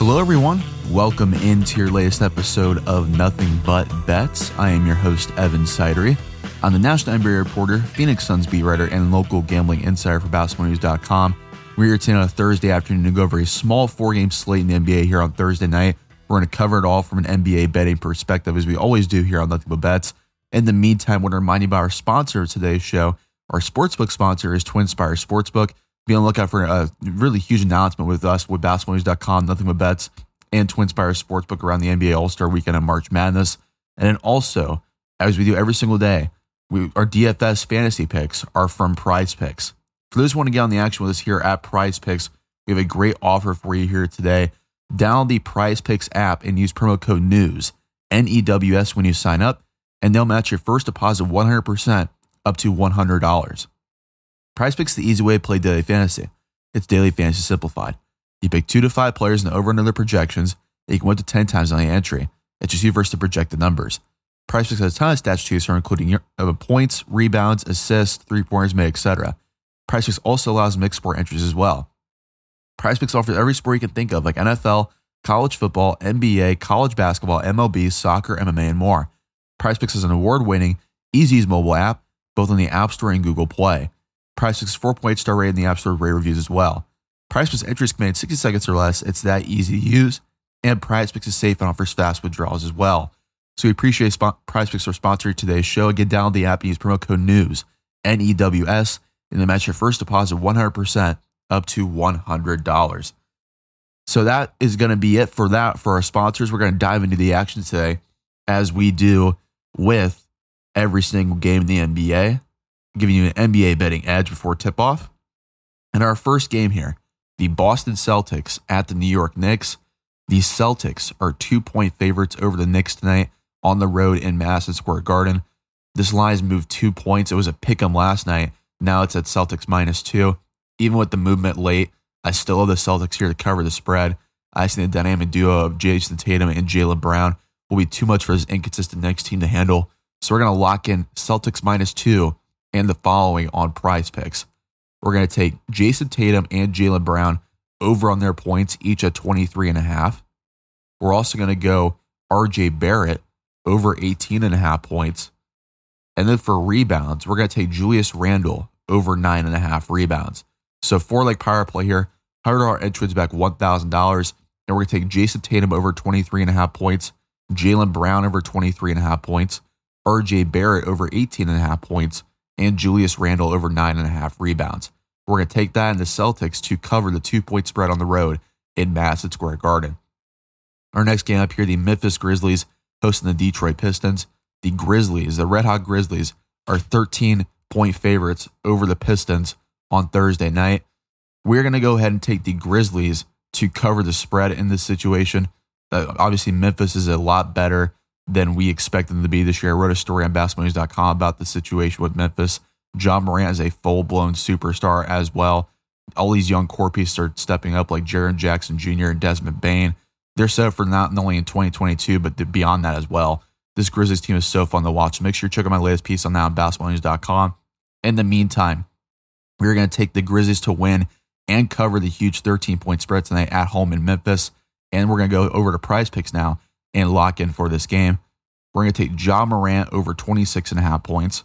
Hello, everyone. Welcome into your latest episode of Nothing But Bets. I am your host, Evan Sidery. I'm the National NBA reporter, Phoenix Suns beat writer, and local gambling insider for basketballnews.com. We're here today on a Thursday afternoon to go over a small four game slate in the NBA here on Thursday night. We're going to cover it all from an NBA betting perspective, as we always do here on Nothing But Bets. In the meantime, I want to remind you about our sponsor of today's show. Our sportsbook sponsor is TwinSpires Sportsbook. Be on the lookout for a really huge announcement with us with basketballnews.com, nothing but bets, and TwinSpires Sportsbook around the NBA All Star weekend and March Madness. And then also, as we do every single day, we, our DFS fantasy picks are from Prize Picks. For those who want to get on the action with us here at Prize Picks, we have a great offer for you here today. Download the Prize Picks app and use promo code NEWS, N E W S, when you sign up, and they'll match your first deposit 100% up to $100. Prize Picks the easy way to play daily fantasy. It's daily fantasy simplified. You pick two to five players the over and under projections, and you can win to 10 times on the entry. It's just you versus the projected numbers. Prize Picks has a ton of stats to choose including uh, points, rebounds, assists, three pointers made, etc. Prize Picks also allows mixed sport entries as well. Prize Picks offers every sport you can think of, like NFL, college football, NBA, college basketball, MLB, soccer, MMA, and more. Prize Picks is an award winning, easy use mobile app, both on the App Store and Google Play. Picks 4.8 star rated in the App Store rate reviews as well. Picks entries can be 60 seconds or less. It's that easy to use. And Prize Picks is safe and offers fast withdrawals as well. So we appreciate Sp- Prize Picks for sponsoring today's show. Again, download the app and use promo code NEWS, N E W S, and then match your first deposit 100% up to $100. So that is going to be it for that for our sponsors. We're going to dive into the action today as we do with every single game in the NBA giving you an NBA betting edge before tip off. And our first game here, the Boston Celtics at the New York Knicks. The Celtics are two point favorites over the Knicks tonight on the road in Madison Square Garden. This line has moved two points. It was a pick 'em last night. Now it's at Celtics minus two. Even with the movement late, I still have the Celtics here to cover the spread. I think the dynamic duo of Jayson Tatum and Jaylen Brown will be too much for this inconsistent Knicks team to handle. So we're going to lock in Celtics minus two and the following on prize picks. We're going to take Jayson Tatum and Jaylen Brown over on their points, each at 23 and a half. We're also going to go RJ Barrett over 18 and a half points. And then for rebounds, we're going to take Julius Randle over nine and a half rebounds. So four leg power play here, $100 entrance back $1,000. And we're going to take Jayson Tatum over 23 and a half points, Jaylen Brown over 23 and a half points, RJ Barrett over 18 and a half points, and Julius Randle over nine and a half rebounds. We're going to take that in the Celtics to cover the two point spread on the road in Madison Square Garden. Our next game up here, the Memphis Grizzlies hosting the Detroit Pistons. The Grizzlies, the Red Hot Grizzlies, are 13 point favorites over the Pistons on Thursday night. We're going to go ahead and take the Grizzlies to cover the spread in this situation. Uh, obviously, Memphis is a lot better than we expected them to be this year. I wrote a story on basketballnews.com about the situation with Memphis. Ja Morant is a full blown superstar as well. All these young core pieces are stepping up, like Jaren Jackson Jr. and Desmond Bane. They're set up for not only in 2022, but beyond that as well. This Grizzlies team is so fun to watch. Make sure you check out my latest piece on that on basketballnews.com. In the meantime, we're going to take the Grizzlies to win and cover the huge 13 point spread tonight at home in Memphis. And we're going to go over to prize picks now and lock in for this game. We're going to take Ja Morant over 26 and a half points.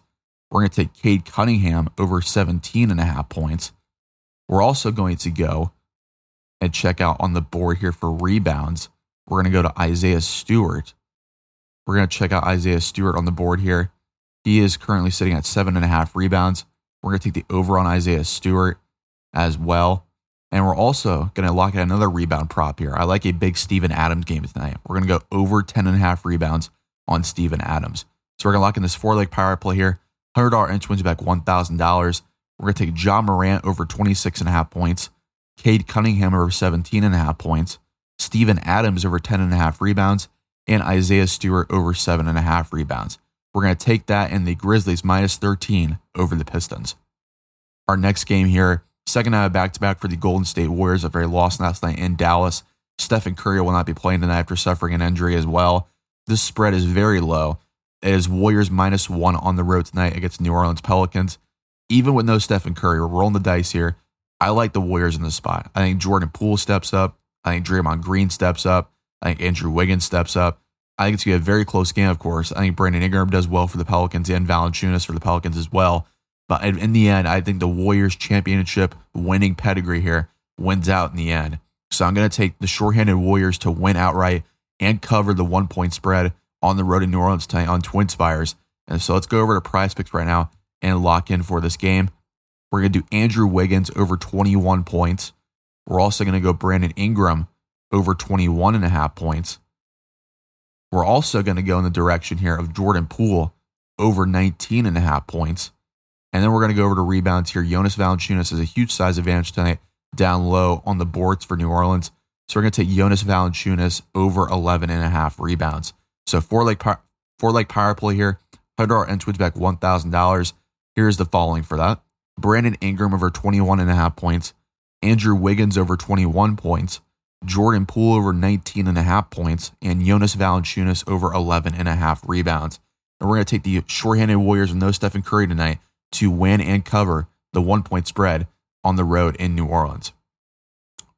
We're going to take Cade Cunningham over 17 and a half points. We're also going to go and check out on the board here for rebounds. We're going to go to Isaiah Stewart. We're going to check out Isaiah Stewart on the board here. He is currently sitting at seven and a half rebounds. We're going to take the over on Isaiah Stewart as well. And we're also going to lock in another rebound prop here. I like a big Steven Adams game tonight. We're going to go over 10 and a half rebounds on Steven Adams. So we're going to lock in this four leg power play here. $100 inch wins you back $1,000. We're going to take Ja Morant over 26 and a half points. Cade Cunningham over 17 and a half points. Steven Adams over 10 and a half rebounds. And Isaiah Stewart over seven and a half rebounds. We're going to take that in the Grizzlies minus 13 over the Pistons. Our next game here Second night of back to back for the Golden State Warriors after a loss last night in Dallas. Stephen Curry will not be playing tonight after suffering an injury as well. This spread is very low. It is Warriors minus one on the road tonight against New Orleans Pelicans. Even with no Stephen Curry, we're rolling the dice here. I like the Warriors in this spot. I think Jordan Poole steps up. I think Draymond Green steps up. I think Andrew Wiggins steps up. I think it's going to be a very close game, of course. I think Brandon Ingram does well for the Pelicans and Valanciunas for the Pelicans as well. But in the end, I think the Warriors championship winning pedigree here wins out in the end. So I'm going to take the shorthanded Warriors to win outright and cover the one point spread on the road in New Orleans tonight on Twin Spires. And so let's go over to prize picks right now and lock in for this game. We're going to do Andrew Wiggins over 21 points. We're also going to go Brandon Ingram over 21 and a half points. We're also going to go in the direction here of Jordan Poole over 19 and a half points. And then we're going to go over to rebounds here. Jonas Valanciunas has a huge size advantage tonight down low on the boards for New Orleans. So we're going to take Jonas Valanciunas over 11 and a half rebounds. So four leg, four leg power play here. $100 entries back $1,000. Here's the following for that. Brandon Ingram over 21 and a half points. Andrew Wiggins over 21 points. Jordan Poole over 19 and a half points. And Jonas Valanciunas over 11 and a half rebounds. And we're going to take the shorthanded Warriors with no Stephen Curry tonight to win and cover the one point spread on the road in New Orleans.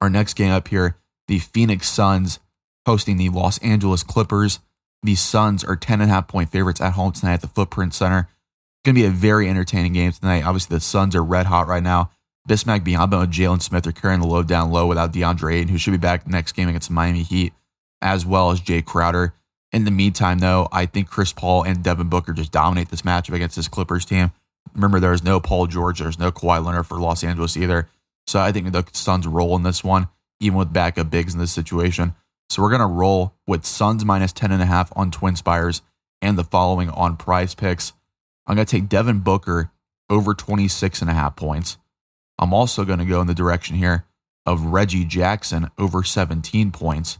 Our next game up here, the Phoenix Suns hosting the Los Angeles Clippers. The Suns are 10.5 point favorites at home tonight at the Footprint Center. Going to be a very entertaining game tonight. Obviously, the Suns are red hot right now. Bismack Biyombo and Jalen Smith are carrying the load down low without DeAndre Ayton, who should be back next game against the Miami Heat, as well as Jae Crowder. In the meantime, though, I think Chris Paul and Devin Booker just dominate this matchup against this Clippers team. Remember, there's no Paul George, there's no Kawhi Leonard for Los Angeles either. So I think the Suns roll in this one, even with backup bigs in this situation. So we're going to roll with Suns minus 10.5 on Twin Spires and the following on prize picks. I'm going to take Devin Booker over 26.5 points. I'm also going to go in the direction here of Reggie Jackson over 17 points.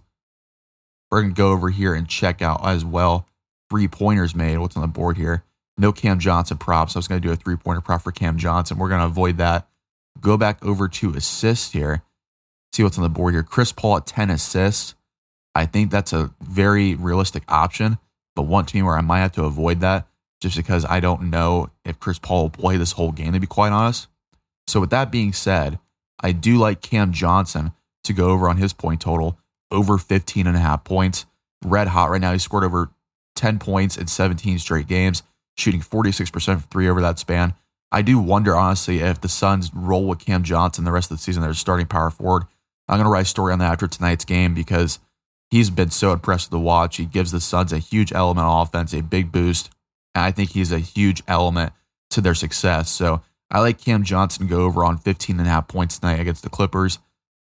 We're going to go over here and check out as well three pointers made. What's on the board here? No Cam Johnson props. I was going to do a three pointer prop for Cam Johnson. We're going to avoid that. Go back over to assists here. See what's on the board here. Chris Paul at 10 assists. I think that's a very realistic option, but one team where I might have to avoid that just because I don't know if Chris Paul will play this whole game, to be quite honest. So, with that being said, I do like Cam Johnson to go over on his point total over 15 and a half points. Red hot right now. He scored over 10 points in 17 straight games shooting 46% from three over that span. I do wonder, honestly, if the Suns roll with Cam Johnson the rest of the season, they're starting power forward. I'm going to write a story on that after tonight's game because he's been so impressive to watch. He gives the Suns a huge element on offense, a big boost. And I think he's a huge element to their success. So I like Cam Johnson go over on 15 and a half points tonight against the Clippers.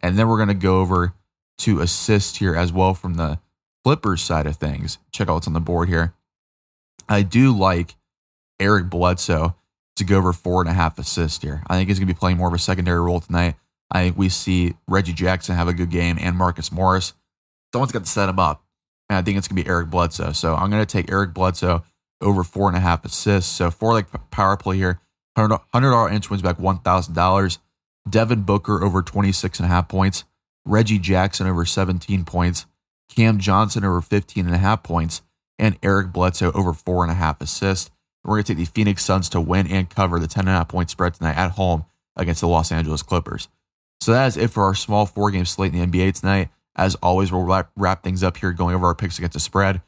And then we're going to go over to assist here as well from the Clippers side of things. Check out what's on the board here. I do like Eric Bledsoe to go over four and a half assists here. I think he's going to be playing more of a secondary role tonight. I think we see Reggie Jackson have a good game and Marcus Morris. Someone's got to set him up. And I think it's going to be Eric Bledsoe. So I'm going to take Eric Bledsoe over four and a half assists. So four like power play here. $100 inch wins back $1,000. Devin Booker over 26 and a half points. Reggie Jackson over 17 points. Cam Johnson over 15 and a half points and Eric Bledsoe over four and a half assists. We're going to take the Phoenix Suns to win and cover the 10 and a half point spread tonight at home against the Los Angeles Clippers. So that is it for our small four game slate in the NBA tonight. As always, we'll wrap, wrap things up here going over our picks against the spread.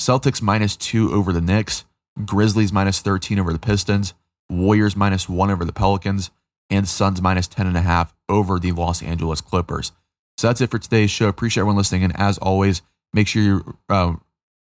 Celtics minus two over the Knicks, Grizzlies minus 13 over the Pistons, Warriors minus one over the Pelicans, and Suns minus 10 and a half over the Los Angeles Clippers. So that's it for today's show. Appreciate everyone listening. And as always, make sure you uh,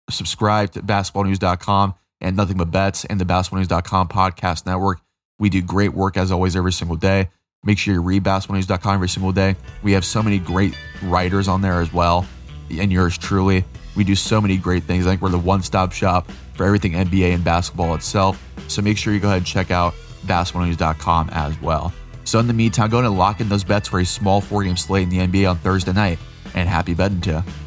subscribe to basketballnews.com and nothing but bets and the basketballnews.com podcast network. We do great work as always every single day. Make sure you read basketballnews.com every single day. We have so many great writers on there as well, and yours truly. We do so many great things. I think we're the one stop shop for everything NBA and basketball itself. So make sure you go ahead and check out basketballnews.com as well. So in the meantime, go and lock in those bets for a small four game slate in the NBA on Thursday night, and happy betting to you.